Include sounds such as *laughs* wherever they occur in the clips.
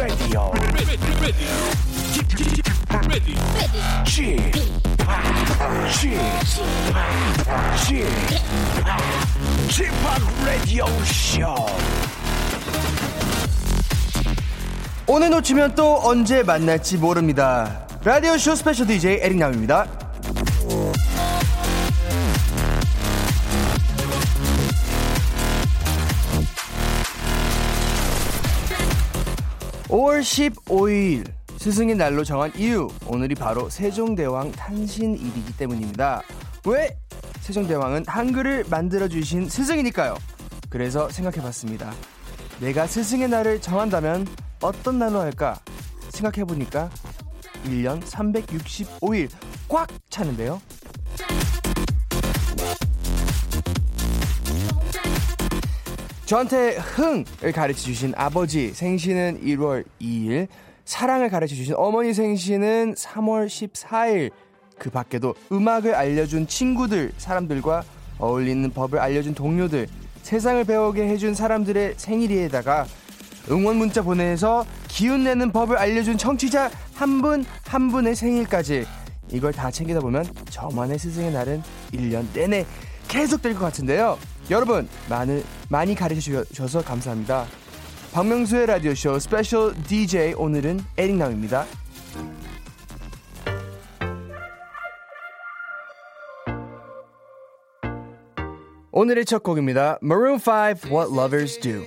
Radio. Chip Radio Show. 오늘 놓치면 또 언제 만날지 모릅니다. 라디오 쇼 스페셜 DJ 에릭남입니다. 5월 15일 스승의 날로 정한 이유 오늘이 바로 세종대왕 탄신일이기 때문입니다. 왜? 세종대왕은 한글을 만들어 주신 스승이니까요. 그래서 생각해봤습니다. 내가 스승의 날을 정한다면 어떤 날로 할까? 생각해보니까 1년 365일 꽉 차는데요. 저한테 흥을 가르쳐 주신 아버지 생신은 1월 2일, 사랑을 가르쳐 주신 어머니 생신은 3월 14일. 그 밖에도 음악을 알려준 친구들, 사람들과 어울리는 법을 알려준 동료들, 세상을 배우게 해준 사람들의 생일에다가 응원 문자 보내서 기운 내는 법을 알려준 청취자 한분한 분의 생일까지 이걸 다 챙기다 보면 저만의 스승의 날은 1년 내내 계속될 것 같은데요. 여러분 많이 많이 가르쳐 주셔서 감사합니다. 박명수의 라디오 쇼 스페셜 DJ 오늘은 에릭남입니다. 오늘의 첫 곡입니다. Maroon 5 What Lovers Do.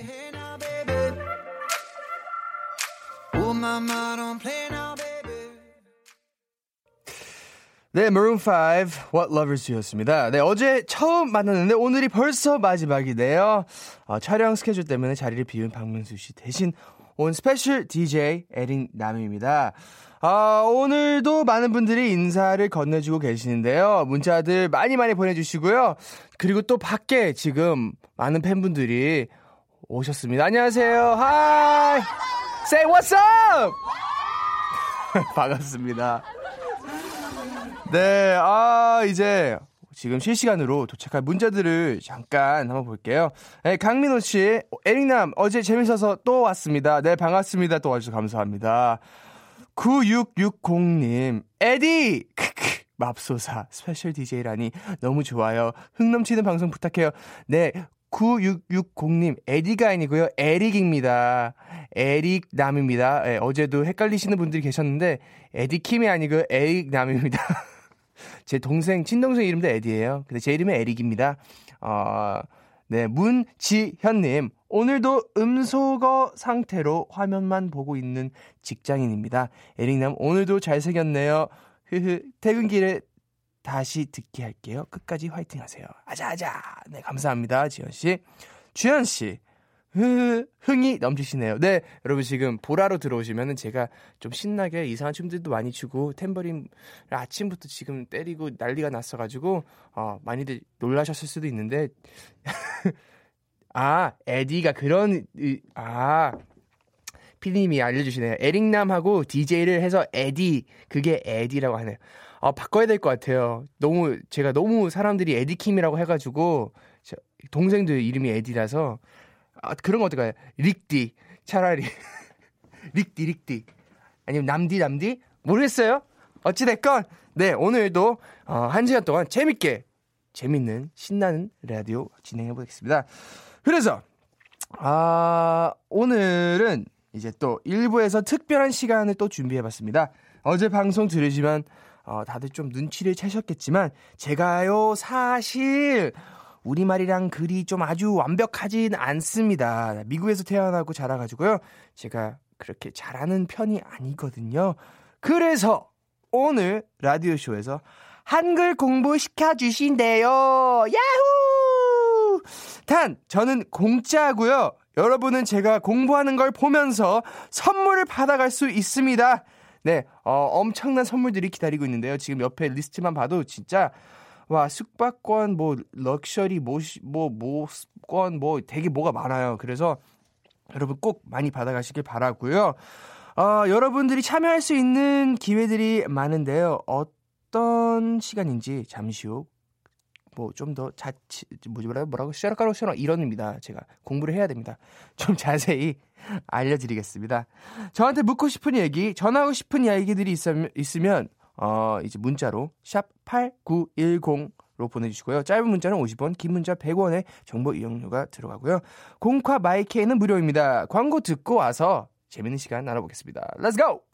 네, Maroon 5 What Lovers Do였습니다. 네, 어제 처음 만났는데 오늘이 벌써 마지막이네요. 어, 촬영 스케줄 때문에 자리를 비운 박명수 씨 대신 온 special DJ 에릭남입니다. 아, 오늘도 많은 분들이 인사를 건네주고 계시는데요. 문자들 많이 많이 보내주시고요. 그리고 또 밖에 지금 많은 팬분들이 오셨습니다. 안녕하세요. Hi! Say what's up! *laughs* 반갑습니다. 네, 아, 이제 지금 실시간으로 도착할 문자들을 잠깐 한번 볼게요. 네, 강민호 씨, 에릭남, 어제 재밌어서 또 왔습니다. 네, 반갑습니다. 또 와주셔서 감사합니다. 9660님, 에디! 크크, 맙소사, special DJ라니 너무 좋아요. 흥 넘치는 방송 부탁해요. 네, 9660님, 에디가 아니고요. 에릭입니다. 에릭남입니다. 네, 어제도 헷갈리시는 분들이 계셨는데, 에디킴이 아니고 에릭남입니다. *laughs* 제 동생, 친동생 이름도 에디예요. 근데 제 이름은 에릭입니다. 어, 네, 문지현님. 오늘도 음소거 상태로 화면만 보고 있는 직장인입니다. 에릭남, 오늘도 잘생겼네요. 흐흐, 퇴근길에 다시 듣게 할게요. 끝까지 화이팅 하세요. 아자아자. 네, 감사합니다. 지현씨. 주현씨. 흐, 흥이 넘치시네요. 네, 여러분 지금 보라로 들어오시면은 제가 좀 신나게 이상한 춤들도 많이 추고 탬버린 아침부터 지금 때리고 난리가 났어가지고 어 많이들 놀라셨을 수도 있는데 *laughs* 아 에디가 그런 이- 아 피디님이 알려주시네요. 에릭남하고 DJ를 해서 에디 그게 에디라고 하네요. 아 바꿔야 될 것 같아요. 너무 제가 너무 사람들이 에디킴이라고 해가지고 저- 동생들 이름이 에디라서 아, 그런 거 어떨까요? 릭디. 차라리. *laughs* 릭디, 릭디. 아니면 남디, 남디? 모르겠어요. 어찌됐건, 네, 오늘도, 어, 한 시간 동안 재밌게, 재밌는, 신나는 라디오 진행해보겠습니다. 그래서, 아, 오늘은 이제 또 1부에서 특별한 시간을 또 준비해봤습니다. 어제 방송 들으시면, 어, 다들 좀 눈치를 채셨겠지만, 제가요, 사실, 우리말이랑 글이 좀 아주 완벽하진 않습니다. 미국에서 태어나고 자라가지고요. 제가 그렇게 잘하는 편이 아니거든요. 그래서 오늘 라디오쇼에서 한글 공부 시켜주신대요. 야후! 단, 저는 공짜고요. 여러분은 제가 공부하는 걸 보면서 선물을 받아갈 수 있습니다. 네, 어, 엄청난 선물들이 기다리고 있는데요. 지금 옆에 리스트만 봐도 진짜 와 숙박권 뭐 럭셔리 모시 뭐 모권 뭐 되게 뭐가 많아요. 그래서 여러분 꼭 많이 받아가시길 바라고요. 어, 여러분들이 참여할 수 있는 기회들이 많은데요. 어떤 시간인지 잠시 후 뭐 좀 더 자치 뭐지 뭐라고 뭐라고 셔라가로 셔라 이런입니다. 제가 공부를 해야 됩니다. 좀 자세히 알려드리겠습니다. 저한테 묻고 싶은 얘기, 전하고 싶은 이야기들이 있으면, 있으면 어 이제 문자로 샵 #8910로 보내주시고요. 짧은 문자는 50원, 긴 문자 100원의 정보 이용료가 들어가고요. 공과 마이케이는 무료입니다. 광고 듣고 와서 재밌는 시간 나눠보겠습니다. Let's go!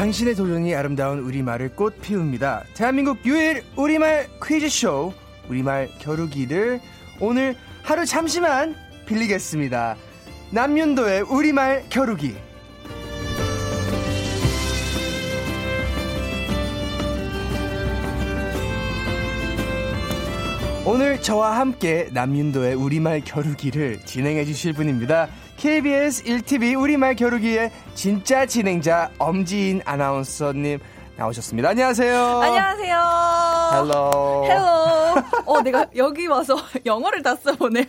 당신의 도전이 아름다운 우리말을 꽃 피웁니다. 대한민국 유일 우리말 퀴즈쇼 우리말 겨루기를 오늘 하루 잠시만 빌리겠습니다. 남윤도의 우리말 겨루기. 오늘 저와 함께 남윤도의 우리말 겨루기를 진행해 주실 분입니다. KBS 1TV 우리말 겨루기의 진짜 진행자 엄지인 아나운서님 나오셨습니다. 안녕하세요. 안녕하세요. Hello. Hello. 어, 내가 여기 와서 *laughs* 영어를 다 써보네요.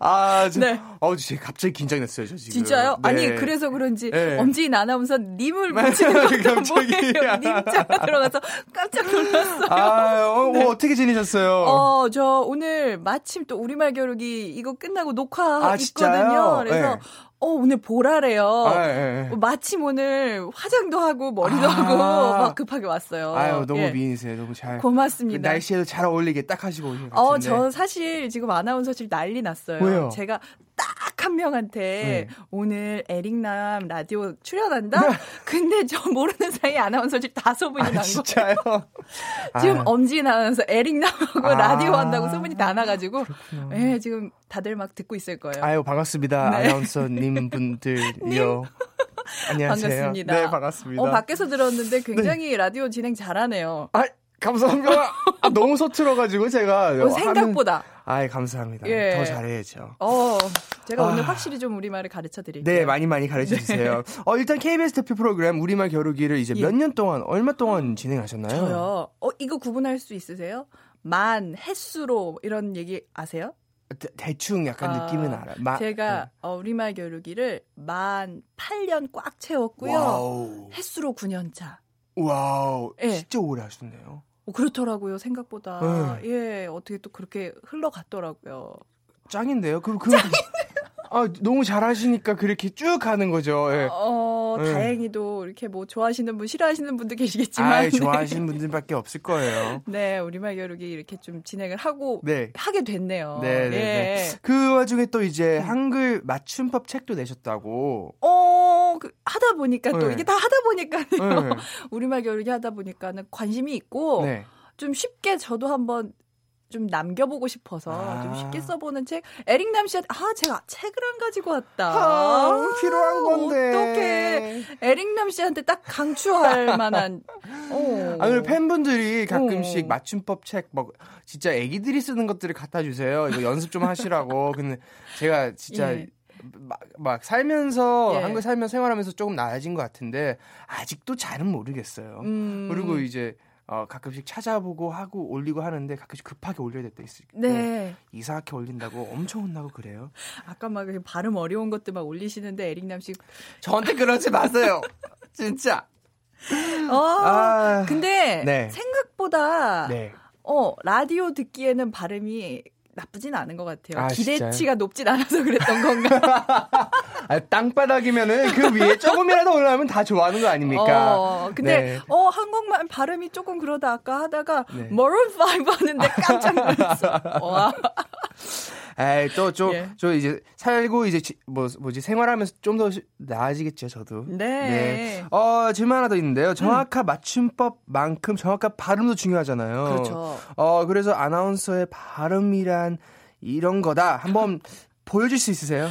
아, 저, 네. 어, 제가 갑자기 긴장됐어요, 저 지금. 진짜요? 네. 아니, 그래서 그런지 네. 엄지인 아나운서 님을 *laughs* 붙이는 것도 갑자기. 님자가 들어가서 깜짝 놀랐어요. 아, 어, 뭐 *laughs* 어떻게 지내셨어요? 어, 저 오늘 마침 또 우리말 겨루기 이거 끝나고 녹화 아? 있거든요. 그래서 네. 어, 오늘 보라래요. 아, 예, 예. 어, 마침 오늘 화장도 하고 머리도 아. 하고 막 급하게 왔어요. 아유, 너무 예. 미인이세요. 너무 잘. 고맙습니다. 그 날씨에도 잘 어울리게 딱 하시고 오신 것 어, 같은데. 저 사실 지금 아나운서실 난리 났어요. 왜요? 제가 딱 한 명한테 네. 오늘 에릭남 라디오 출연한다? *laughs* 근데 저 모르는 사이에 아나운서실 다섯 분이 난 아, 거예요. 진짜요? *laughs* 지금 아유. 엄지인 아나운서 에릭남하고 아. 라디오 한다고 소문이 다 나가지고 예, 지금 다들 막 듣고 있을 거예요. 아유 반갑습니다 네. 아나운서님 분들요. 안녕하세요. 반갑습니다. 네 반갑습니다. 어, 밖에서 들었는데 굉장히 라디오 진행 잘하네요. 아 감사합니다. 아, 너무 서툴어가지고 제가 어, 생각보다. 아이 감사합니다. 예. 더 잘해야죠. 어, 제가 오늘 아. 확실히 좀 우리말을 가르쳐 드릴게요. 네 많이 많이 가르쳐 주세요. *laughs* 어 일단 KBS 대표 프로그램 우리말 겨루기를 이제 예. 몇년 동안 얼마 동안 진행하셨나요? 저요. 어, 이거 구분할 수 있으세요? 만, 햇수로 이런 얘기 아세요? 대, 충 약간 아, 느낌은 알아. 마, 제가 어, 우리말 겨루기를 만 8년 꽉 채웠고요. Wow. 햇수로 9년 차. Wow. 예. 진짜 오래 하셨네요. 어, 그렇더라고요, 생각보다. 네. 예, 어떻게 또 그렇게 흘러갔더라고요. 짱인데요. 그, 그, 아, 너무 잘하시니까 그렇게 쭉 가는 거죠. 예. 어, 네. 다행히도 이렇게 뭐 좋아하시는 분, 싫어하시는 분도 계시겠지만. 아, 좋아하시는 분들밖에 없을 거예요. *laughs* 네, 우리말 겨루기 이렇게 좀 진행을 하고 네. 하게 됐네요. 네, 네, 예. 네. 그 와중에 또 이제 한글 맞춤법 책도 내셨다고. 어, 그, 하다 보니까 또 네. 이게 다 하다 보니까요. 네. *laughs* 우리말 겨루기 하다 보니까는 관심이 있고 네. 좀 쉽게 저도 한번 좀 남겨보고 싶어서 아. 좀 쉽게 써보는 책. 에릭남 씨한테 아 제가 책을 안 가지고 왔다. 아, 필요한 건데. 어떡해. 에릭남 씨한테 딱 강추할 *laughs* 만한. 어. 아, 그리고 팬분들이 가끔씩 어. 맞춤법 책, 뭐, 진짜 애기들이 쓰는 것들을 갖다 주세요. 이거 연습 좀 하시라고. *laughs* 근데 제가 진짜 예. 막, 막 살면서, 예. 한국 살면서 생활하면서 조금 나아진 것 같은데, 아직도 잘은 모르겠어요. 음. 그리고 이제, 어, 가끔씩 찾아보고 하고 올리고 하는데 가끔씩 급하게 올려야 될 때 있을 때 네. 이상하게 올린다고 엄청 혼나고 그래요. 아까 막 발음 어려운 것들 막 올리시는데 에릭남 씨. 저한테 그러지 마세요. *laughs* 진짜. 어. 아. 근데 네. 생각보다 네. 어, 라디오 듣기에는 발음이 나쁘진 않은 것 같아요. 아, 기대치가 진짜요? 높진 않아서 *laughs* 그랬던 건가. 아, 땅바닥이면은 그 위에 조금이라도 올라오면 다 좋아하는 거 아닙니까? 어, 근데 네. 어 한국말 발음이 조금 그러다 아까 하다가 네. 머론 5 하는데 깜짝 놀랐어. *laughs* 와. 에이, 또, 좀, 예. 저 이제 살고 이제 지- 뭐, 뭐지, 생활하면서 좀 더 나아지겠죠, 저도. 네. 어, 질문 하나 더 있는데요. 정확한 맞춤법만큼 정확한 발음도 중요하잖아요. 그렇죠. 어, 그래서 아나운서의 발음이란 이런 거다. 한번 보여줄 수 있으세요?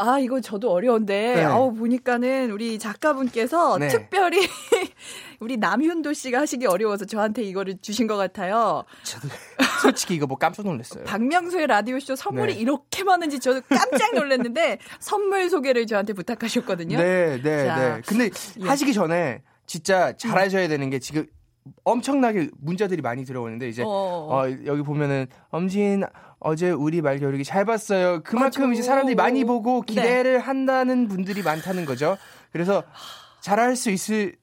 아, 이거 저도 어려운데, 네. 아우, 보니까는 우리 작가분께서 네. 특별히 *laughs* 우리 남윤도 씨가 하시기 어려워서 저한테 이거를 주신 것 같아요. 저도 *laughs* 솔직히 이거 뭐 깜짝 놀랐어요. 박명수의 라디오쇼 선물이 네. 이렇게 많은지 저도 깜짝 놀랐는데, *laughs* 선물 소개를 저한테 부탁하셨거든요. 네, 네, 자, 네. 근데 예. 하시기 전에 진짜 잘하셔야 되는 게 지금 엄청나게 문자들이 많이 들어오는데 이제 어. 어, 여기 보면은 엄진 어제 우리 말 겨루기 잘 봤어요. 그만큼 맞아. 이제 사람들이 많이 보고 기대를 한다는 분들이 많다는 거죠. 그래서 잘할 수 있을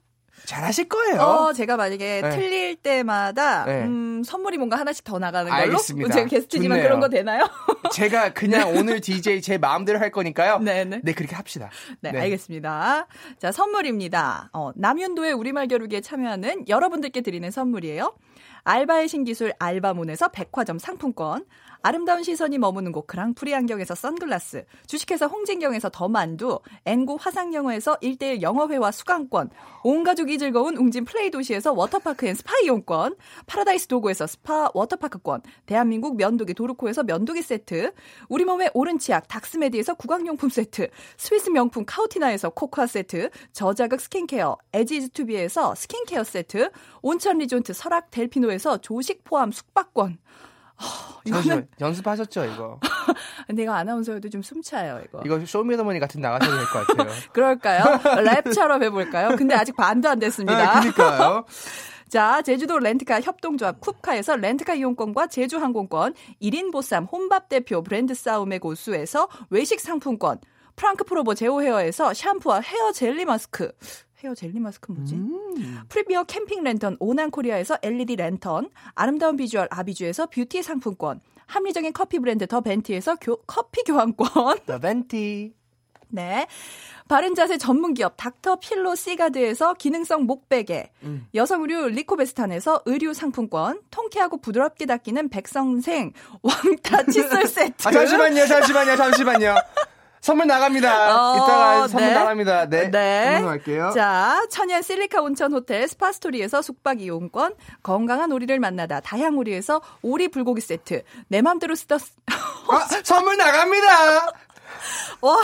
잘하실 거예요. 어, 제가 만약에 네. 틀릴 때마다 네. 음, 선물이 뭔가 하나씩 더 나가는 걸로 알겠습니다. 제가 게스트지만 좋네요. 그런 거 되나요? *laughs* 제가 그냥 오늘 DJ 제 마음대로 할 거니까요. 네, 네. 네, 그렇게 합시다. 네, 알겠습니다. 자, 선물입니다. 어, 남윤도의 우리말 겨루기에 참여하는 여러분들께 드리는 선물이에요. 알바의 신기술 알바몬에서 백화점 상품권, 아름다운 시선이 머무는 곳 그랑프리 안경에서 선글라스, 주식회사 홍진경에서 더 만두, N구 화상영어에서 1대1 영어회화 수강권, 온 가족이 즐거운 웅진 플레이 도시에서 워터파크 and 스파 이용권, 파라다이스 도고에서 스파 워터파크권, 대한민국 면도기 도르코에서 면도기 세트, 우리 몸의 오른 치약 닥스메디에서 구강용품 세트, 스위스 명품 카우티나에서 코코아 세트, 저자극 스킨케어 에지즈 투비에서 스킨케어 세트, 온천 리조트 설악 델피노에서 조식 포함 숙박권. 잠시만 연습하셨죠 이거? *laughs* 내가 아나운서여도 좀 숨차요, 이거. 이거 쇼미더머니 같은 데 나가셔도 될 것 같아요. *laughs* 그럴까요? 랩처럼 해볼까요? 근데 아직 반도 안 됐습니다. 네, 그러니까요. *laughs* 자, 제주도 렌트카 협동조합 쿱카에서 렌트카 이용권과 제주 항공권, 1인 보쌈 혼밥 대표 브랜드 싸움의 고수에서 외식 상품권, 프랑크 프로보 제오 헤어에서 샴푸와 헤어 젤리 마스크. 헤어 젤리 마스크 뭐지? 프리미어 캠핑 랜턴 오난 코리아에서 LED 랜턴, 아름다운 비주얼 아비주에서 뷰티 상품권, 합리적인 커피 브랜드 더 벤티에서 교- 커피 교환권, The *laughs* Venti. 네. 바른 자세 전문 기업 닥터 필로 시가드에서 기능성 목베개, 여성 의류 리코베스탄에서 의류 상품권, 통쾌하고 부드럽게 닦이는 백성생 왕타 *laughs* 칫솔 세트. 아 잠시만요, 잠시만요, 잠시만요. 선물 나갑니다. 어, 이따가 선물 네. 나갑니다. 네. 네. 넘어갈게요. 자, 천연 실리카 온천 호텔 스파스토리에서 숙박 이용권, 건강한 오리를 만나다 다향 오리에서 오리 불고기 세트, 내 맘대로 쓰다 *laughs* 아, 선물 나갑니다. 와,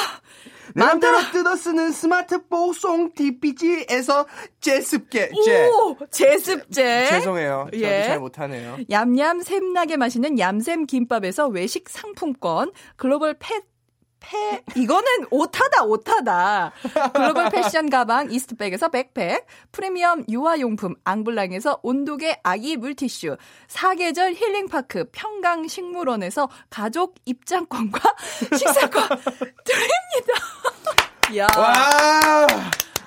내 맘대로 뜯어 쓰는 스마트폰 송 DPG에서 제습게. 제. 오, 제습제. 죄송해요. 저도 예. 잘 못하네요. 얌얌 샘나게 맛있는 얌샘 김밥에서 외식 상품권, 글로벌 펫 패 이거는 오타다 오타다. 글로벌 패션 가방 이스트백에서 백팩, 프리미엄 유아용품 앙블랑에서 온도계 아기 물티슈, 사계절 힐링파크 평강식물원에서 가족 입장권과 *laughs* 식사권 드립니다. *laughs* 야, 와,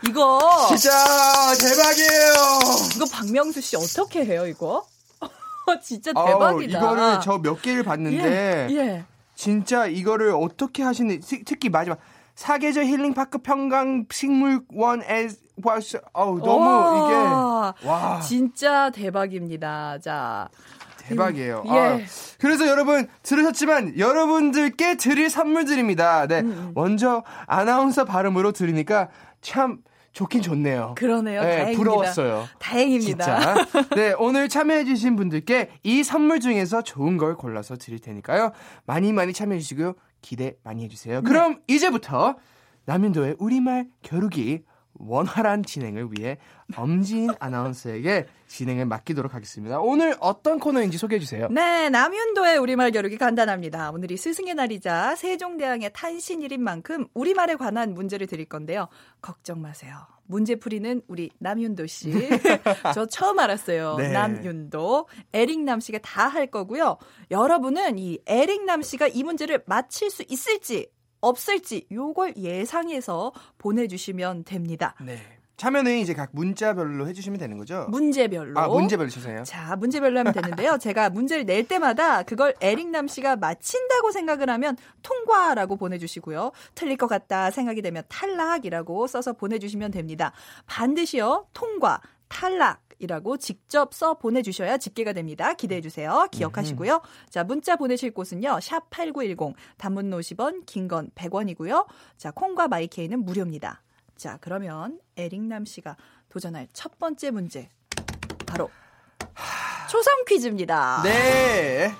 이거 진짜 대박이에요. 이거 박명수 씨 어떻게 해요 이거? *laughs* 진짜 아우, 대박이다. 이거를 저 몇 개를 봤는데 예, 예. 진짜 이거를 어떻게 하시는 특히 마지막 사계절 힐링파크 평강 식물원에 와서 어우 너무 와, 이게 와 진짜 대박입니다. 자, 대박이에요. 예. 아, 그래서 여러분 들으셨지만 여러분들께 드릴 선물들입니다. 네, 음, 먼저 아나운서 발음으로 들으니까 참 좋긴 좋네요. 그러네요. 네, 다행입니다. 부러웠어요. 다행입니다. 진짜. 네, 오늘 참여해주신 분들께 이 선물 중에서 좋은 걸 골라서 드릴 테니까요. 많이 많이 참여해주시고요. 기대 많이 해주세요. 네. 그럼 이제부터 남인도의 우리말 겨루기 원활한 진행을 위해 엄지인 *laughs* 아나운서에게 진행을 맡기도록 하겠습니다. 오늘 어떤 코너인지 소개해 주세요. 네, 남윤도의 우리말 겨루기 간단합니다. 오늘이 스승의 날이자 세종대왕의 탄신일인 만큼 우리말에 관한 문제를 드릴 건데요. 걱정 마세요. 문제풀이는 우리 남윤도 씨. *laughs* 저 처음 알았어요. 네. 남윤도. 에릭남 씨가 다 할 거고요. 여러분은 이 에릭남 씨가 이 문제를 맞힐 수 있을지 없을지 요걸 예상해서 보내주시면 됩니다. 네. 참여는 이제 각 문자별로 해주시면 되는 거죠? 문제별로. 아, 문제별로 주세요. 자, 문제별로 하면 되는데요. *laughs* 제가 문제를 낼 때마다 그걸 에릭남 씨가 맞힌다고 생각을 하면 통과라고 보내주시고요. 틀릴 것 같다 생각이 되면 탈락이라고 써서 보내주시면 됩니다. 반드시요, 통과, 탈락. 이라고 직접 써 보내주셔야 집계가 됩니다. 기대해 주세요. 기억하시고요. 자, 문자 보내실 곳은요. 샵 8910, 단문 50원, 긴 건 100원이고요. 자, 콩과 마이K는 무료입니다. 자, 그러면 에릭남 씨가 도전할 첫 번째 문제. 바로 초성 퀴즈입니다. 네.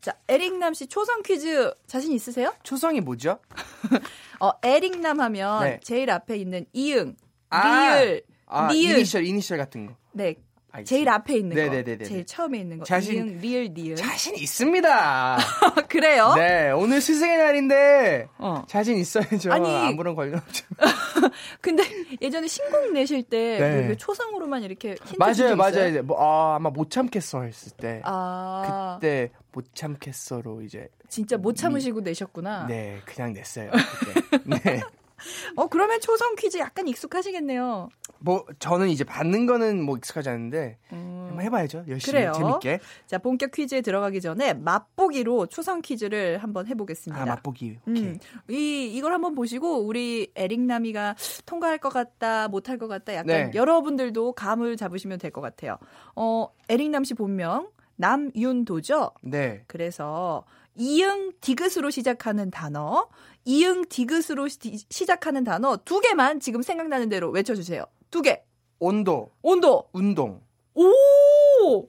자, 에릭남 씨 초성 퀴즈 자신 있으세요? 초성이 뭐죠? *laughs* 어, 에릭남 하면 네. 제일 앞에 있는 이응, 아, 리을, 아, 니을. 이니셜 이니셜 같은 거. 네. 알겠습니다. 제일 앞에 있는 네네네네. 거. 제일 처음에 있는 거. 자신- 리을, 니을. 자신 있습니다. *laughs* 그래요? 네, 오늘 스승의 날인데 어. 자신 있어야죠. 아니. 아무런 관련 없죠. *laughs* 근데 예전에 신곡 내실 때 네. 왜 초성으로만 이렇게 힌트 맞아요, 맞아요. 뭐, 아, 아마 못 참겠어 했을 때. 아, 그때 못 참겠어로 이제 진짜 못 참으시고 내셨구나. 네 그냥 냈어요. *laughs* 그때. 네. *laughs* 어, 그러면 초성 퀴즈 약간 익숙하시겠네요. 뭐 저는 이제 받는 거는 뭐 익숙하지 않은데 음. 한번 해봐야죠. 열심히 그래요. 재밌게. 자, 본격 퀴즈에 들어가기 전에 맛보기로 초성 퀴즈를 한번 해보겠습니다. 아 맛보기. 오케이. 음, 이 이걸 한번 보시고 우리 에릭남이가 통과할 것 같다, 못할 것 같다, 약간 네. 여러분들도 감을 잡으시면 될 것 같아요. 어, 에릭남 씨 본명 남윤도죠. 네. 그래서 이응 디귿으로 시작하는 단어, 이응 디귿으로 시, 시작하는 단어 두 개만 지금 생각나는 대로 외쳐주세요. 두 개. 온도, 온도. 운동. 오.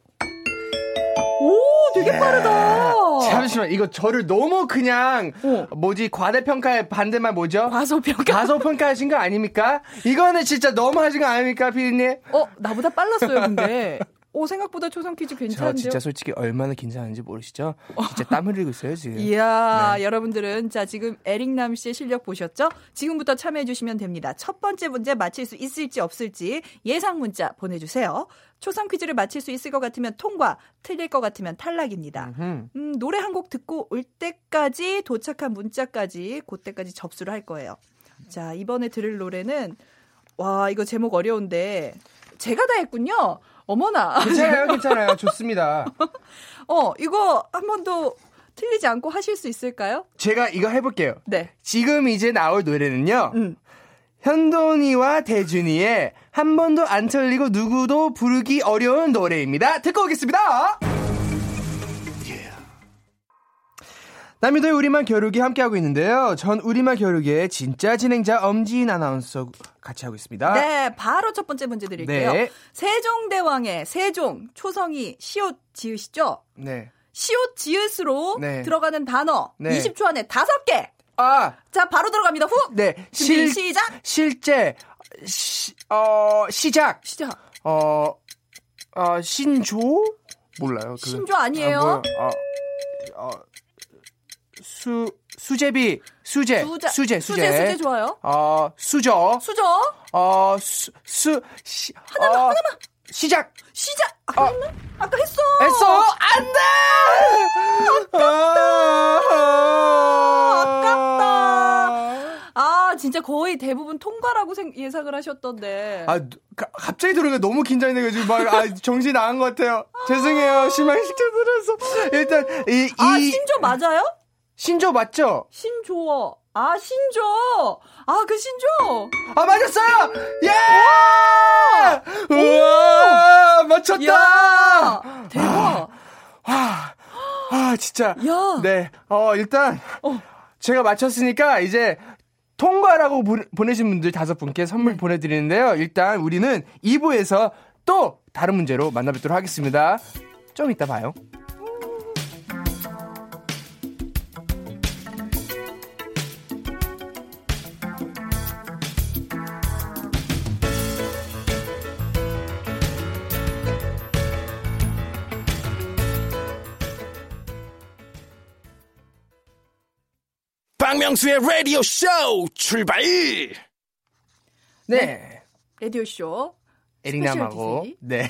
오, 되게 빠르다. 잠시만 이거 저를 너무 그냥 어. 뭐지 과대평가의 반대말 뭐죠? 과소평가. 과소평가하신 거 아닙니까? 이거는 진짜 너무 하신 거 아닙니까, 피디님? 어, 나보다 빨랐어요, 근데. 오, 생각보다 초성 퀴즈 저 괜찮은데요? 진짜 솔직히 얼마나 긴장하는지 모르시죠? 진짜 땀 흘리고 있어요 지금. 이야, 네. 여러분들은 자 지금 에릭남 씨의 실력 보셨죠? 지금부터 참여해 주시면 됩니다. 첫 번째 문제 맞힐 수 있을지 없을지 예상 문자 보내주세요. 초성 퀴즈를 맞힐 수 있을 것 같으면 통과, 틀릴 것 같으면 탈락입니다. 음. 음, 노래 한 곡 듣고 올 때까지 도착한 문자까지 그때까지 접수를 할 거예요. 자 이번에 들을 노래는 와 이거 제목 어려운데 제가 다 했군요. 어머나. 괜찮아요, *laughs* 괜찮아요, 좋습니다. 어 이거 한 번도 틀리지 않고 하실 수 있을까요? 제가 이거 해볼게요. 네. 지금 이제 나올 노래는요. 음. 현돈이와 대준이의 한 번도 안 틀리고 누구도 부르기 어려운 노래입니다. 듣고 오겠습니다. 남이도의 우리말 겨루기 함께하고 있는데요. 전 우리말 겨루기의 진짜 진행자 엄지인 아나운서 같이 하고 있습니다. 네, 바로 첫 번째 문제 드릴게요. 네. 세종대왕의 세종 초성이 시옷 지읒이죠? 네. 시옷 지읒으로 네. 들어가는 단어 네. 20초 안에 다섯 개. 아, 자, 바로 들어갑니다. 후. 네. 실, 시작. 실제, 시, 어, 시작. 시작. 어, 어, 신조? 몰라요. 그, 신조 아니에요? 아, 뭐야. 어, 어, 수, 수제비, 수제, 수자- 수제, 수제, 수제 좋아요. 어, 수저, 수저. 어, 수, 수, 시, 하나만, 하나만. 시작! 시작. 아, 했나? 아까 했어. 했어! 안 돼! 아깝다. 아, 진짜 거의 대부분 통과라고 생- 예상을 하셨던데. 아, 가- 갑자기 들으니까 너무 긴장이 돼가지고 막, 아, *laughs* 정신이 나간 것 같아요. 죄송해요. 실망시켜드려서. 일단, 이, 이, 아, 신조 맞아요? 신조 맞죠? 신조어. 아, 신조. 아, 그 신조. 아, 맞았어요! 예! 우와! 맞췄다! 야, 대박. 아, 아, 진짜. 야. 네. 어, 일단, 제가 맞췄으니까, 이제, 통과라고 보, 보내신 분들 다섯 분께 선물 보내드리는데요. 일단, 우리는 2부에서 또 다른 문제로 만나뵙도록 하겠습니다. 좀 이따 봐요. 박명수의 라디오 쇼 출발! 네. 라디오 쇼. 에릭남하고, special 네.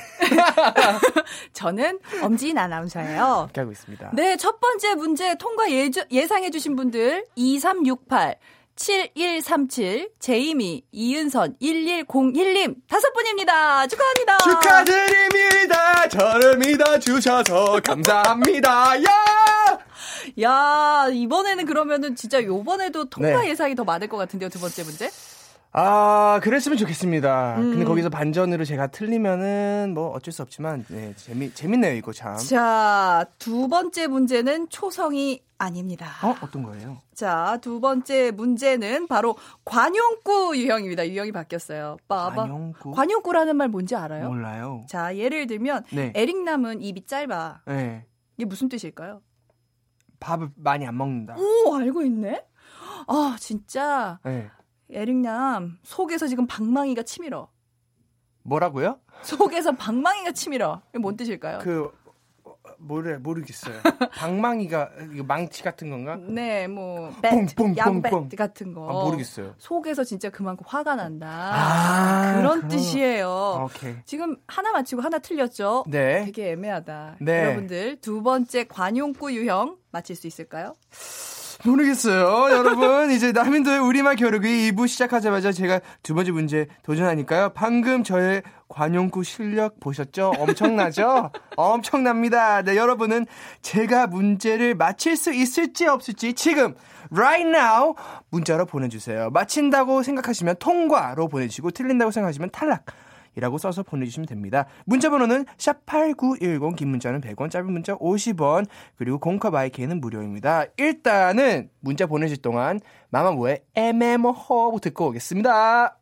*laughs* 저는 엄지인 아나운서예요. 함께 하고 있습니다. 네, 첫 번째 문제 통과 예주, 예상해주신 분들 2368, 7137, 제이미, 이은선, 1101님 다섯 분입니다. 축하합니다. 축하드립니다. 저를 믿어 주셔서 감사합니다. 야! 야, 이번에는 그러면은 진짜 요번에도 통과 네. 예상이 더 많을 것 같은데요, 두 번째 문제? 아, 그랬으면 좋겠습니다. 음. 근데 거기서 반전으로 제가 틀리면은 뭐 어쩔 수 없지만, 네, 재미, 재밌네요, 이거 참. 자, 두 번째 문제는 초성이 아닙니다. 어? 어떤 거예요? 자, 두 번째 문제는 바로 관용구 유형입니다. 유형이 바뀌었어요. 빠바. 관용구? 관용구라는 말 뭔지 알아요? 몰라요. 자, 예를 들면 네. 에릭남은 입이 짧아. 네. 이게 무슨 뜻일까요? 밥을 많이 안 먹는다. 오, 알고 있네? 아, 진짜. 네. 에릭남, 속에서 지금 방망이가 치밀어. 뭐라고요? 속에서 방망이가 치밀어. 이게 뭔 뜻일까요? 그 어, 뭐래 모르겠어요. *laughs* 방망이가 망치 같은 건가? 네, 뭐, 배트, 뽕, 뽕, 양배트 뽕. 같은 거. 아, 모르겠어요. 속에서 진짜 그만큼 화가 난다. 아, 그런 그런- 뜻이에요. 오케이. 지금 하나 맞히고 하나 틀렸죠? 네. 되게 애매하다. 네. 여러분들 두 번째 관용구 유형 맞힐 수 있을까요? 모르겠어요. 여러분, 이제 남인도의 우리말 겨루기 2부 시작하자마자 제가 두 번째 문제 도전하니까요. 방금 저의 관용구 실력 보셨죠? 엄청나죠? *laughs* 엄청납니다. 네, 여러분은 제가 문제를 맞힐 수 있을지 없을지 지금 right now 문자로 보내주세요. 맞힌다고 생각하시면 통과로 보내주시고 틀린다고 생각하시면 탈락. 이라고 써서 보내주시면 됩니다. 문자 번호는 샵8910 긴 문자는 100원 짧은 문자 50원 그리고 콩과 마이K는 무료입니다. 일단은 문자 보내실 동안 마마무의 애매모호 듣고 오겠습니다.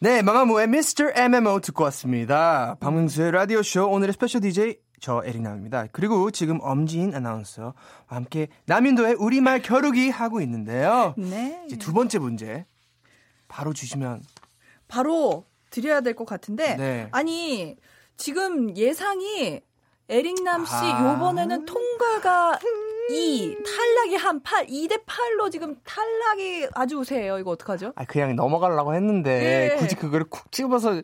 네, 마마무의 Mr. 애매모호 듣고 왔습니다. 박명수의 라디오쇼 오늘의 special DJ 저 에릭남입니다. 그리고 지금 엄지인 아나운서와 함께 남인도의 우리말 겨루기 하고 있는데요. 네. 이제 두 번째 문제 바로 주시면 바로 드려야 될 것 같은데 네. 아니 지금 예상이 에릭남 씨 아. 요번에는 통과가 2, 탈락이 한 8, 2대 8로 지금 탈락이 아주 우세해요. 이거 어떡하죠? 아 그냥 넘어가려고 했는데 예. 굳이 그거를 쿡 집어서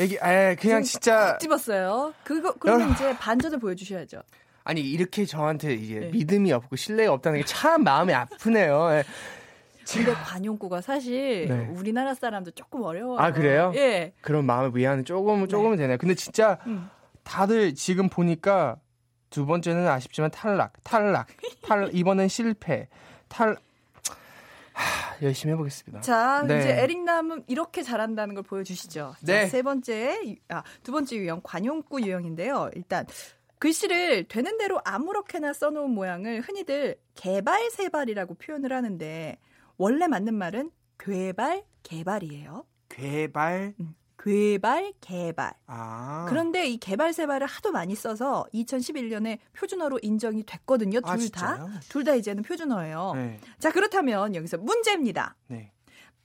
얘기 아 그냥 진짜 집었어요. 그거 그러면 여러- 이제 반전을 보여 주셔야죠. 아니 이렇게 저한테 이제 네. 믿음이 없고 신뢰가 없다는 게 참 마음이 아프네요. 예. 근데 관용구가 사실 네. 우리나라 사람도 조금 어려워요. 아, 그래요? 예. 그런 마음의 위안은 조금은 조금은 되네요. 근데 진짜 음. 다들 지금 보니까 두 번째는 아쉽지만 탈락, 탈락, *laughs* 탈 이번엔 실패, 탈 하, 열심히 해보겠습니다. 자, 네. 이제 에릭남은 이렇게 잘한다는 걸 보여주시죠. 네. 자, 세 번째, 유- 아, 두 번째 유형, 관용구 유형인데요. 일단, 글씨를 되는 대로 아무렇게나 써놓은 모양을 흔히들 개발세발이라고 표현을 하는데, 원래 맞는 말은 괴발, 개발이에요. 괴발 괴발, 개발. 아 그런데 이 개발 세발을 하도 많이 써서 2011년에 표준어로 인정이 됐거든요. 아, 둘 다. 진짜요? 둘다 이제는 표준어예요. 네, 자, 그렇다면 여기서 문제입니다. 네.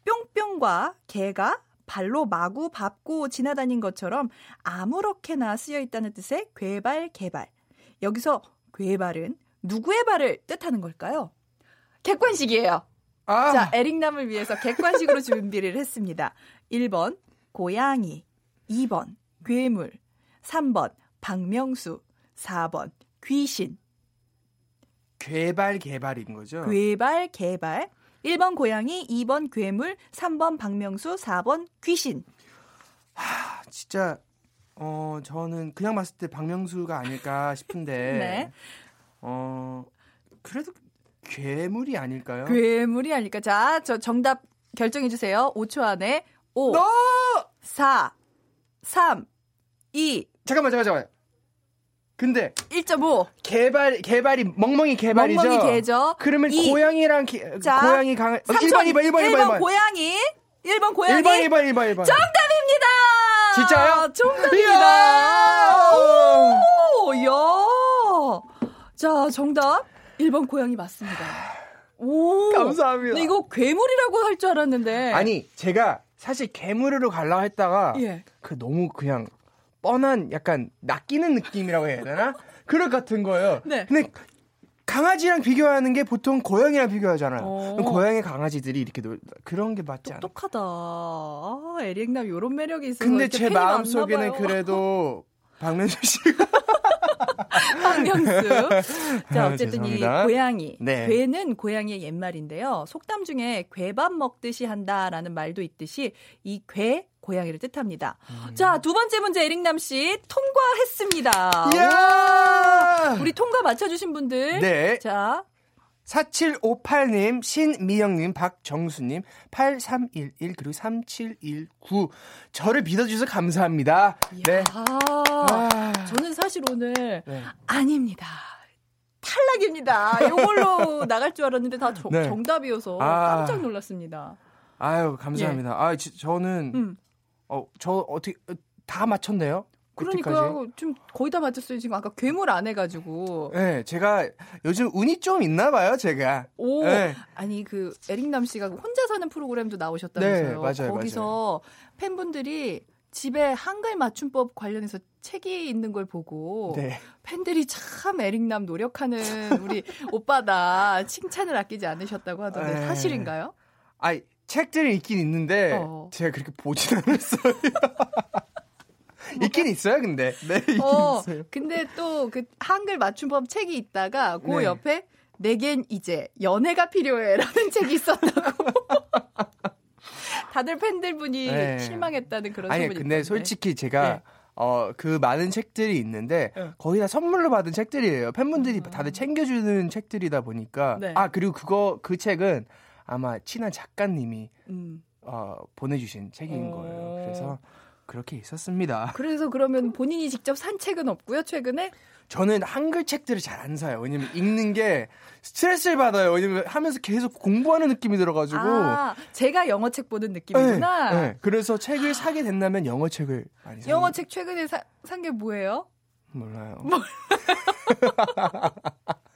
뿅뿅과 개가 발로 마구 밟고 지나다닌 것처럼 아무렇게나 쓰여 있다는 뜻의 괴발, 개발. 여기서 괴발은 누구의 발을 뜻하는 걸까요? 객관식이에요. 아 자, 에릭남을 위해서 객관식으로 준비를 했습니다. 1번, 고양이. 2번, 괴물. 3번, 박명수. 4번, 귀신. 괴발 개발인 거죠. 괴발, 개발. 1번 고양이, 2번 괴물, 3번 박명수, 4번 귀신. 아, 진짜 어 저는 그냥 봤을 때 박명수가 아닐까 싶은데 *laughs* 네. 어 그래도 괴물이 아닐까요? 괴물이 아닐까. 자, 저 정답 결정해 주세요. 5초 안에 5, 너 4, 3, 2, 잠깐만 잠깐만 잠깐만. 근데 1.5. 개발 개발이 멍멍이 개발이죠. 멍멍이 개죠. 그러면 이. 고양이랑 개, 자, 고양이 강 어, 3초 1번 2번 1번 1번 1번 고양이. 1번 고양이. 1번 2번 1번 1번 정답입니다. 진짜요? 정답입니다. 이야! 오, 야. 자, 정답 1번 고양이 맞습니다. 오. 감사합니다. 근데 이거 괴물이라고 할 줄 알았는데. 아니 제가 사실 괴물으로 가려고 했다가 예. 그 너무 그냥 뻔한 약간 낚이는 느낌이라고 해야 되나? 그럴 것 같은 거예요. 네. 근데 강아지랑 비교하는 게 보통 고양이랑 비교하잖아요. 어. 고양이 강아지들이 이렇게 놀, 그런 게 맞지 않아? 똑똑하다. 아, 에릭남 요런 매력이 있어서 근데 제 마음 속에는. 그래도 *laughs* 박명수 씨가 *laughs* 박명수. 자, 아, 어쨌든 이. 고양이. 네. 괴는 고양이의 옛말인데요. 속담 중에 괴밥 먹듯이 한다라는 말도 있듯이 이 괴, 고양이를 뜻합니다. 음. 자, 두 번째 문제 에릭남 씨 통과했습니다. 우리 통과 맞춰 주신 분들. 네. 자, 4758님, 신미영님, 박정수님, 8311, 그리고 3719. 저를 믿어주셔서 감사합니다. 네. 아, 아, 저는 사실 오늘 네. 아닙니다. 탈락입니다. 이걸로 *laughs* 나갈 줄 알았는데 다 저- 네. 정답이어서 아. 깜짝 놀랐습니다. 아유, 감사합니다. 아, 지- 저는, 음. 어, 저 어떻게, 어, 다 맞췄네요? 그러니까. 좀 거의 다 맞췄어요. 지금 아까 괴물 안 해가지고. 네, 제가 요즘 운이 좀 있나 봐요, 제가. 오, 네. 아니 그 에릭남 씨가 혼자 사는 프로그램도 나오셨다면서요. 네, 맞아요, 거기서 팬분들이 집에 한글 맞춤법 관련해서 책이 있는 걸 보고 네. 팬들이 참 에릭남 노력하는 *laughs* 우리 오빠다 칭찬을 아끼지 않으셨다고 하던데 네. 사실인가요? 아, 책들이 있긴 있는데 어. 제가 그렇게 보진 않았어요. *laughs* *laughs* 있긴 있어요, 근데. 네, 있긴 어, 있어요. 근데 또 그 한글 맞춤법 책이 있다가 그 네. 옆에 내겐 이제 연애가 필요해라는 *laughs* 책이 있었다고. *laughs* 다들 팬들분이 네. 실망했다는 그런 아니, 소문이 근데 있던데. 솔직히 제가 네. 어, 그 많은 책들이 있는데 네. 거의 다 선물로 받은 책들이에요. 팬분들이 다들 챙겨주는 책들이다 보니까 음. 네. 아 그리고 그거 그 책은 아마 친한 작가님이 음. 어, 보내주신 책인 어. 거예요. 그래서 그렇게 있었습니다. 그래서 그러면 본인이 직접 산 책은 없고요, 최근에? 저는 한글 책들을 잘 안 사요. 왜냐면 읽는 게 스트레스를 받아요. 왜냐면 하면서 계속 공부하는 느낌이 들어가지고. 아, 제가 영어 책 보는 네, 느낌이구나. 네. 그래서 책을 사게 된다면 영어 책을 많이 사요. 영어 책 최근에 산 게 뭐예요? 몰라요. *laughs*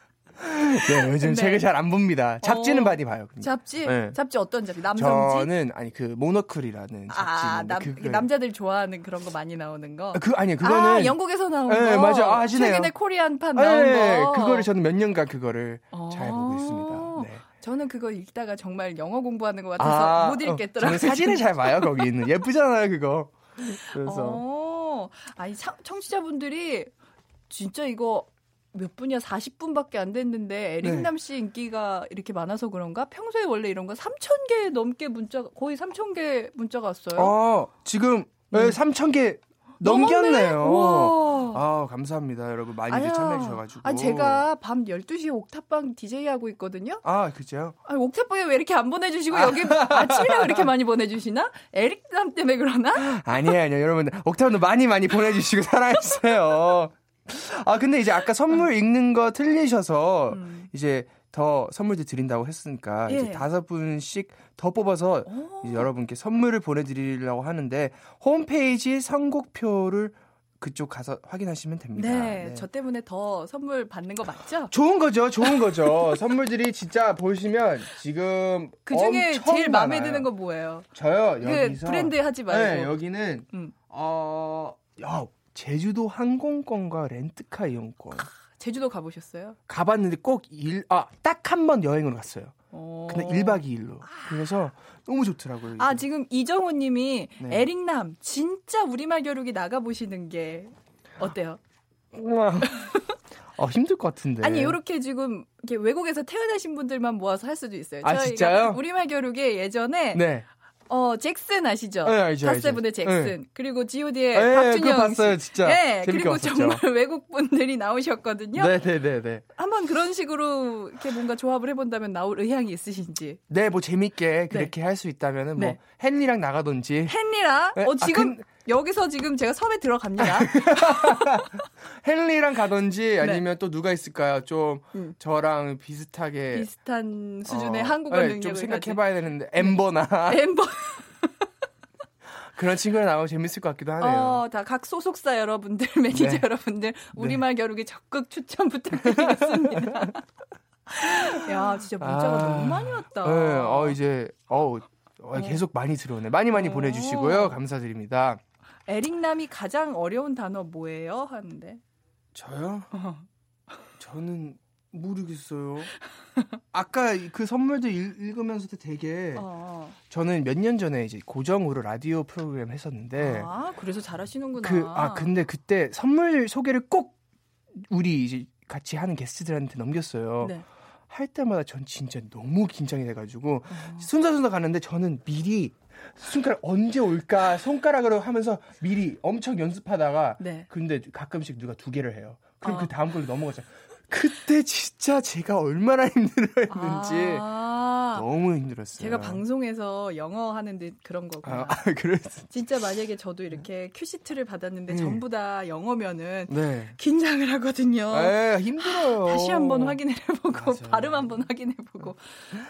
네, 요즘 네. 책을 잘 안 봅니다. 잡지는 어. 많이 봐요. 근데. 잡지? 네. 잡지 어떤 잡지? 남성지? 저는 아니 그 모노클이라는 아, 잡지인데 남, 그걸- 남자들 좋아하는 그런 거 많이 나오는 거. 아, 그 아니 그거는 아, 영국에서 나온 네, 거. 맞아요. 아, 아시네요. 최근에 코리안판 네, 나온 네, 거. 그거를 저는 몇 년간 그거를 어. 잘 보고 있습니다. 네. 저는 그거 읽다가 정말 영어 공부하는 것 같아서 못 어, 읽겠더라고요. 저는 사진을 잘 봐요 거기 있는 예쁘잖아요 그거. 그래서 어, 아니 참- 청취자분들이 진짜 이거 몇 분이야 40분밖에 안 됐는데 에릭남 씨 인기가 이렇게 많아서 그런가? 평소에 원래 이런 거 3천 개 넘게 문자 거의 3천 개 문자가 왔어요. 어 지금 네, 3천 개 넘겼네요. 음. 아 감사합니다 여러분 많이들 아니야. 참여해 주셔가지고. 아니 제가 밤 12시에 옥탑방 DJ 하고 있거든요. 아 그죠? 아니, 옥탑방에 왜 이렇게 안 보내주시고 여기 아침에 왜 이렇게 많이 보내주시나? 에릭남 때문에 그러나? 아니에요 아니에요 여러분들 옥타브도 많이 많이 보내주시고 사랑해주세요. 아 근데 이제 아까 선물 읽는 거 틀리셔서 음. 이제 더 선물도 드린다고 했으니까 예. 이제 다섯 분씩 더 뽑아서 여러분께 선물을 보내드리려고 하는데 홈페이지 선곡표를 그쪽 가서 확인하시면 됩니다. 네, 네. 저 때문에 더 선물 받는 거 맞죠? 좋은 거죠, 좋은 거죠. *laughs* 선물들이 진짜 보시면 지금 그 중에 제일 마음에 많아요. 드는 건 뭐예요? 저요 그 여기서 브랜드 하지 말고. 네, 여기는 음. 어, 야, 제주도 항공권과 렌트카 이용권 제주도 가보셨어요? 가봤는데 꼭 일, 아, 딱 한 번 여행으로 갔어요. 어. 근데 1박 2일로. 그래서 너무 좋더라고요. 아 이게. 지금 이정호 님이 네. 에릭남 진짜 우리말 겨루기 나가보시는 게 어때요? 우와. *laughs* 어, 힘들 것 같은데. 아니 이렇게 지금 이렇게 외국에서 태어나신 분들만 모아서 할 수도 있어요. 아, 진짜요? 우리말 겨루기 예전에 네. 어 잭슨 아시죠? 네, 알죠. 갓세븐의 잭슨 그리고 G.O.D의 네, 박준영 그거 봤어요, 씨. 진짜. 네, 그리고 봤었죠. 정말 *laughs* 외국 분들이 나오셨거든요. 네, 네, 네, 네. 한번 그런 식으로 이렇게 뭔가 조합을 해본다면 나올 의향이 있으신지. 네, 뭐 재밌게 그렇게 할 수 있다면은 뭐 네. 헨리랑 나가든지 헨리랑 네, 어 아, 지금 근- 여기서 지금 제가 섭외 들어갑니다. *laughs* 헨리랑 가든지 아니면 또 누가 있을까요? 좀 네. 음. 저랑 비슷하게 비슷한 수준의 어, 한국어 네, 능력을 좀 가진 생각해봐야 되는데 엠버나 *laughs* 엠버 *laughs* 그런 친구가 나오면 재밌을 것 같기도 하네요. 어, 다 각 소속사 여러분들, 매니저 네. 여러분들 우리말 겨루기 적극 추천 부탁드리겠습니다. 야, 진짜 문자가 아, 너무 많이 왔다. 네, 어 이제 어 계속 많이 들어오네. 많이 많이 어. 보내주시고요. 감사드립니다. 에릭남이 가장 어려운 단어 뭐예요? 하는데. 저요? 어. 저는 모르겠어요. 아까 그 선물도 읽, 읽으면서도 되게 어. 저는 몇 년 전에 이제 고정으로 라디오 프로그램 했었는데 아, 그래서 잘하시는구나. 그 아 근데 그때 선물 소개를 꼭 우리 이제 같이 하는 게스트들한테 넘겼어요. 네. 할 때마다 전 진짜 너무 긴장이 돼가지고 어. 순서 순서 가는데 저는 미리 손가락 언제 올까 손가락으로 하면서 미리 엄청 연습하다가 네. 근데 가끔씩 누가 두 개를 해요. 그럼 어. 그 다음 걸로 넘어가죠. 그때 진짜 제가 얼마나 *laughs* 힘들어 했는지 아, 너무 힘들었어요. 제가 방송에서 영어 하는데 그런 거구나. 아, 아 그랬어. 진짜 만약에 저도 이렇게 큐시트를 받았는데 음. 전부 다 영어면은 네. 긴장을 하거든요. 에 힘들어요. 다시 한번 확인해 보고 맞아요. 발음 한번 확인해 보고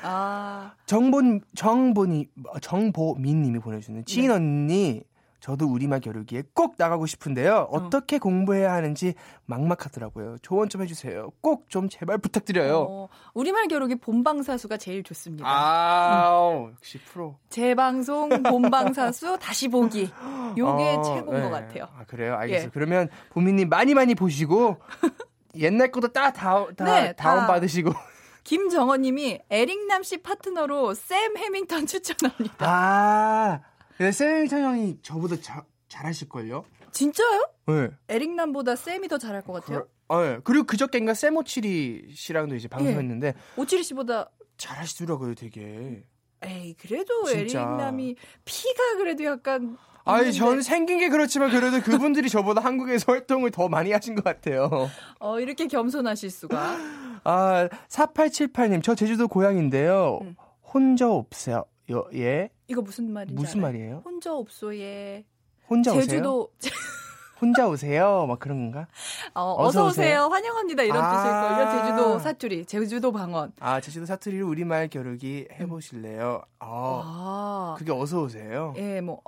아 정본 정본이 정보민 님이 보내 주는 지인 네. 언니 저도 우리말 겨루기에 꼭 나가고 싶은데요. 어떻게 공부해야 하는지 막막하더라고요. 조언 좀 해주세요. 꼭 좀 제발 부탁드려요. 어, 우리말 겨루기 본방사수가 제일 좋습니다. 아, 역시 프로. 재방송, 본방사수, *laughs* 다시 보기. 요게 어, 최고인 네. 것 같아요. 아, 그래요? 알겠어요. 예. 그러면 보미님 많이 많이 보시고 *laughs* 옛날 것도 다, 다, 다 네, 다. 다운 받으시고. *laughs* 김정원님이 에릭남 씨 파트너로 샘 해밍턴 추천합니다. 아, 근데 셀링턴 형이 저보다 자, 잘하실걸요? 진짜요? 네. 에릭남보다 샘이 더 잘할 것 같아요. 어, 예. 그리고 그저께인가 세모치리 씨랑도 이제 방송했는데 오치리 씨보다 잘하시더라고요, 되게. 에이 그래도. 에릭남이 피가 그래도 약간 아니, 저는 생긴 게 그렇지만 그래도 그분들이 저보다 한국에서 활동을 더 많이 하신 것 같아요. 어 이렇게 겸손하실 수가. 아, 4878님, 저 제주도 고향인데요. 음. 혼자 없어요. 요, 예? 이거 무슨 말인지 무슨 알아요? 말이에요? 혼자 없소예. 혼자 오세요? 제주도 *laughs* 혼자 오세요? 막 그런 건가? 어, 어서 어서 오세요. 오세요. 환영합니다. 이런 아. 뜻일걸요. 제주도 사투리, 제주도 방언. 아, 제주도 사투리로 우리말 겨루기 해보실래요? 아, 아, 그게 어서 오세요? 예, 뭐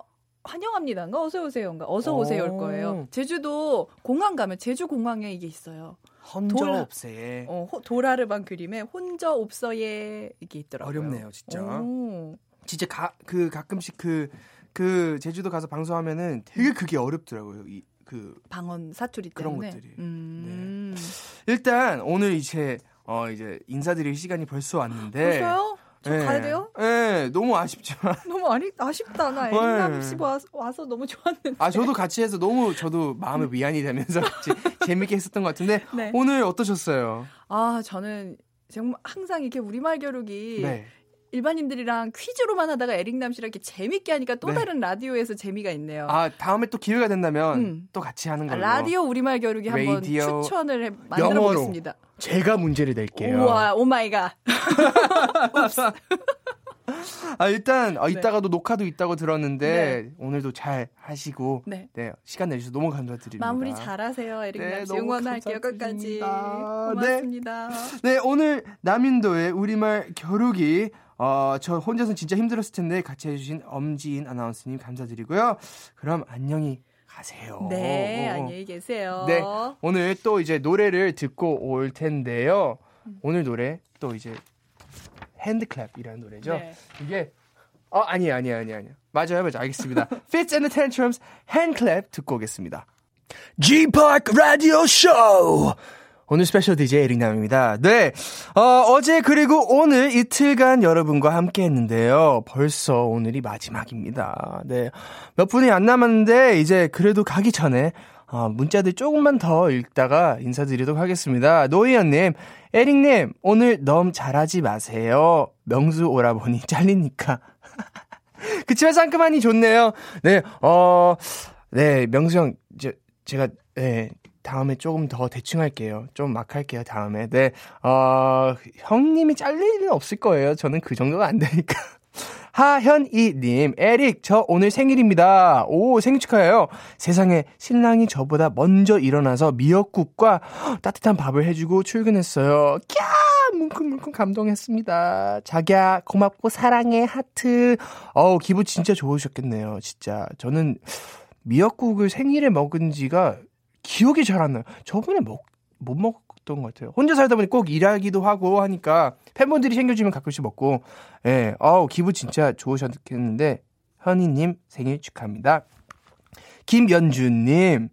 환영합니다인가 어서 오세요인가 어서 오. 오세요일 거예요. 제주도 공항 가면 제주 공항에 이게 있어요. 혼자 없어요. 어, 호- 도라르반 그림에 혼자 없어예 이게 있더라고요. 어렵네요, 진짜. 오. 진짜 가, 그 가끔씩 그, 그 제주도 가서 방송하면은 되게 그게 어렵더라고요. 이, 그 방언 사투리 그런 때문에. 것들이. 네. 음. 일단 오늘 이제 어 이제 인사드릴 시간이 벌써 왔는데 벌써요? 저 예. 가야 돼요? 예, 너무 아쉽지만 *laughs* 너무 아니, 아쉽다. 나 네. 에릭남 씨 와, 와서 너무 좋았는데. 아 저도 같이 해서 너무 저도 마음에 위안이 되면서 *laughs* 같이 재밌게 했었던 것 같은데 네. 오늘 어떠셨어요? 아, 저는 정말 항상 이렇게 우리말 겨루기 네. 일반인들이랑 퀴즈로만 하다가 에릭남 씨랑 이렇게 재밌게 하니까 또 네. 다른 라디오에서 재미가 있네요. 아 다음에 또 기회가 된다면 음. 또 같이 하는 아, 걸로. 라디오 우리말 겨루기 한번 추천을 해, 만들어 영어로. 보겠습니다. 제가 문제를 낼게요. 우와, Oh my god. *laughs* 아 일단 어, 네. 이따가도 녹화도 있다고 들었는데 오늘도 잘 하시고 네. 네 시간 내주셔서 너무 감사드립니다. 마무리 잘하세요, 에릭남 네, 씨. 응원할게요, 끝까지. 감사드립니다. 고맙습니다. 네, 오늘 남인도의 우리말 겨루기. 어, 저 혼자서 진짜 힘들었을 텐데 같이 해주신 엄지인 아나운서님 감사드리고요. 그럼 안녕히 가세요. 네, 어, 어. 안녕히 계세요. 네, 오늘 또 이제 노래를 듣고 올 텐데요. 오늘 노래 또 이제 HandClap이라는 노래죠. 네. 이게 어 아니에요, 아니에요, 아니에요, 아니에요. 맞아요, 맞아요. 알겠습니다. *laughs* Fitz and the Tantrums HandClap 듣고 오겠습니다. G-Park 라디오 쇼. 오늘 스페셜 DJ 에릭남입니다. 네. 어, 어제 그리고 오늘 이틀간 여러분과 함께 했는데요. 벌써 오늘이 마지막입니다. 네. 몇 분이 안 남았는데 이제 그래도 가기 전에 어, 문자들 조금만 더 읽다가 인사드리도록 하겠습니다. 노희연님, 에릭님, 오늘 너무 잘하지 마세요. 명수 오라버니 *laughs* 잘리니까. *laughs* 그치만 상큼하니 좋네요. 네, 어, 네, 명수 형, 이제, 제가, 네, 다음에 조금 더 대충 할게요. 좀 막 할게요, 다음에. 네, 어, 형님이 잘릴 일은 없을 거예요. 저는 그 정도가 안 되니까. *laughs* 하현이님, 에릭, 저 오늘 생일입니다. 오, 생일 축하해요. 세상에 신랑이 저보다 먼저 일어나서 미역국과 따뜻한 밥을 해주고 출근했어요. 캬! 뭉클뭉클 감동했습니다. 자기야, 고맙고 사랑해, 하트. 어우, 기분 진짜 좋으셨겠네요, 진짜. 저는 미역국을 생일에 먹은 지가 기억이 잘 안 나요. 저번에 먹, 못 먹었던 것 같아요. 혼자 살다 보니 꼭 일하기도 하고 하니까 팬분들이 챙겨주면 가끔씩 먹고, 예, 어우, 기분 진짜 좋으셨겠는데, 현희님 생일 축하합니다. 김연주님,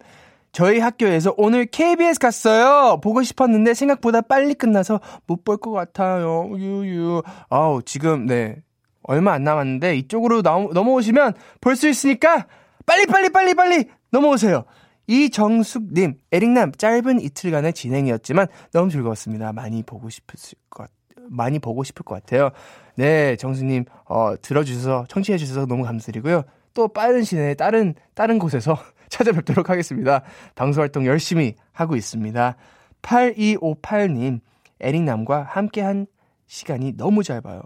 저희 학교에서 오늘 KBS 갔어요. 보고 싶었는데 생각보다 빨리 끝나서 못 볼 것 같아요. 유유. 아우, 지금, 네. 얼마 안 남았는데 이쪽으로 넘, 넘어오시면 볼 수 있으니까 빨리, 빨리, 빨리, 빨리 넘어오세요. 이정숙님, 에릭남, 짧은 이틀간의 진행이었지만 너무 즐거웠습니다. 많이 보고 싶을 것, 많이 보고 싶을 것 같아요. 네, 정수님, 어, 들어주셔서, 청취해주셔서 너무 감사드리고요. 또 빠른 시내에 다른, 다른 곳에서 *laughs* 찾아뵙도록 하겠습니다. 방송활동 열심히 하고 있습니다. 8258님, 에릭남과 함께한 시간이 너무 짧아요.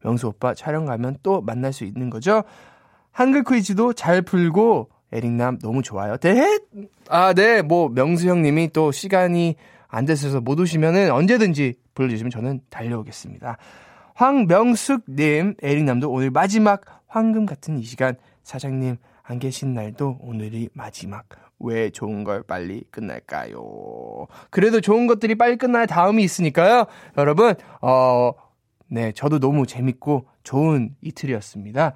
명수 오빠 촬영 가면 또 만날 수 있는 거죠? 한글 퀴즈도 잘 풀고, 에릭남 너무 좋아요. 네? 아, 네. 뭐, 명수 형님이 또 시간이 안 됐어서 못 오시면은 언제든지 불러주시면 저는 달려오겠습니다. 황명숙님, 에릭남도 오늘 마지막 황금 같은 이 시간 사장님 안 계신 날도 오늘이 마지막. 왜 좋은 걸 빨리 끝날까요? 그래도 좋은 것들이 빨리 끝날 다음이 있으니까요. 여러분, 어, 네, 저도 너무 재밌고 좋은 이틀이었습니다.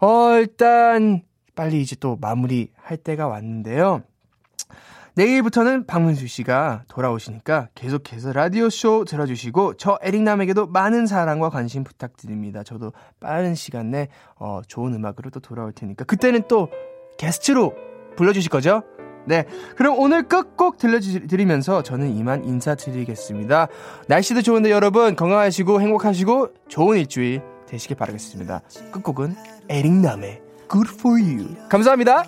어, 일단, 빨리 이제 또 마무리 할 때가 왔는데요. 내일부터는 박문수 씨가 돌아오시니까 계속해서 라디오쇼 들어주시고 저 에릭남에게도 많은 사랑과 관심 부탁드립니다. 저도 빠른 시간 내 어, 좋은 음악으로 또 돌아올 테니까 그때는 또 게스트로 불러주실 거죠? 네. 그럼 오늘 끝곡 들려드리면서 저는 이만 인사드리겠습니다. 날씨도 좋은데 여러분 건강하시고 행복하시고 좋은 일주일 되시길 바라겠습니다. 끝곡은 에릭남의 Good for You. 감사합니다.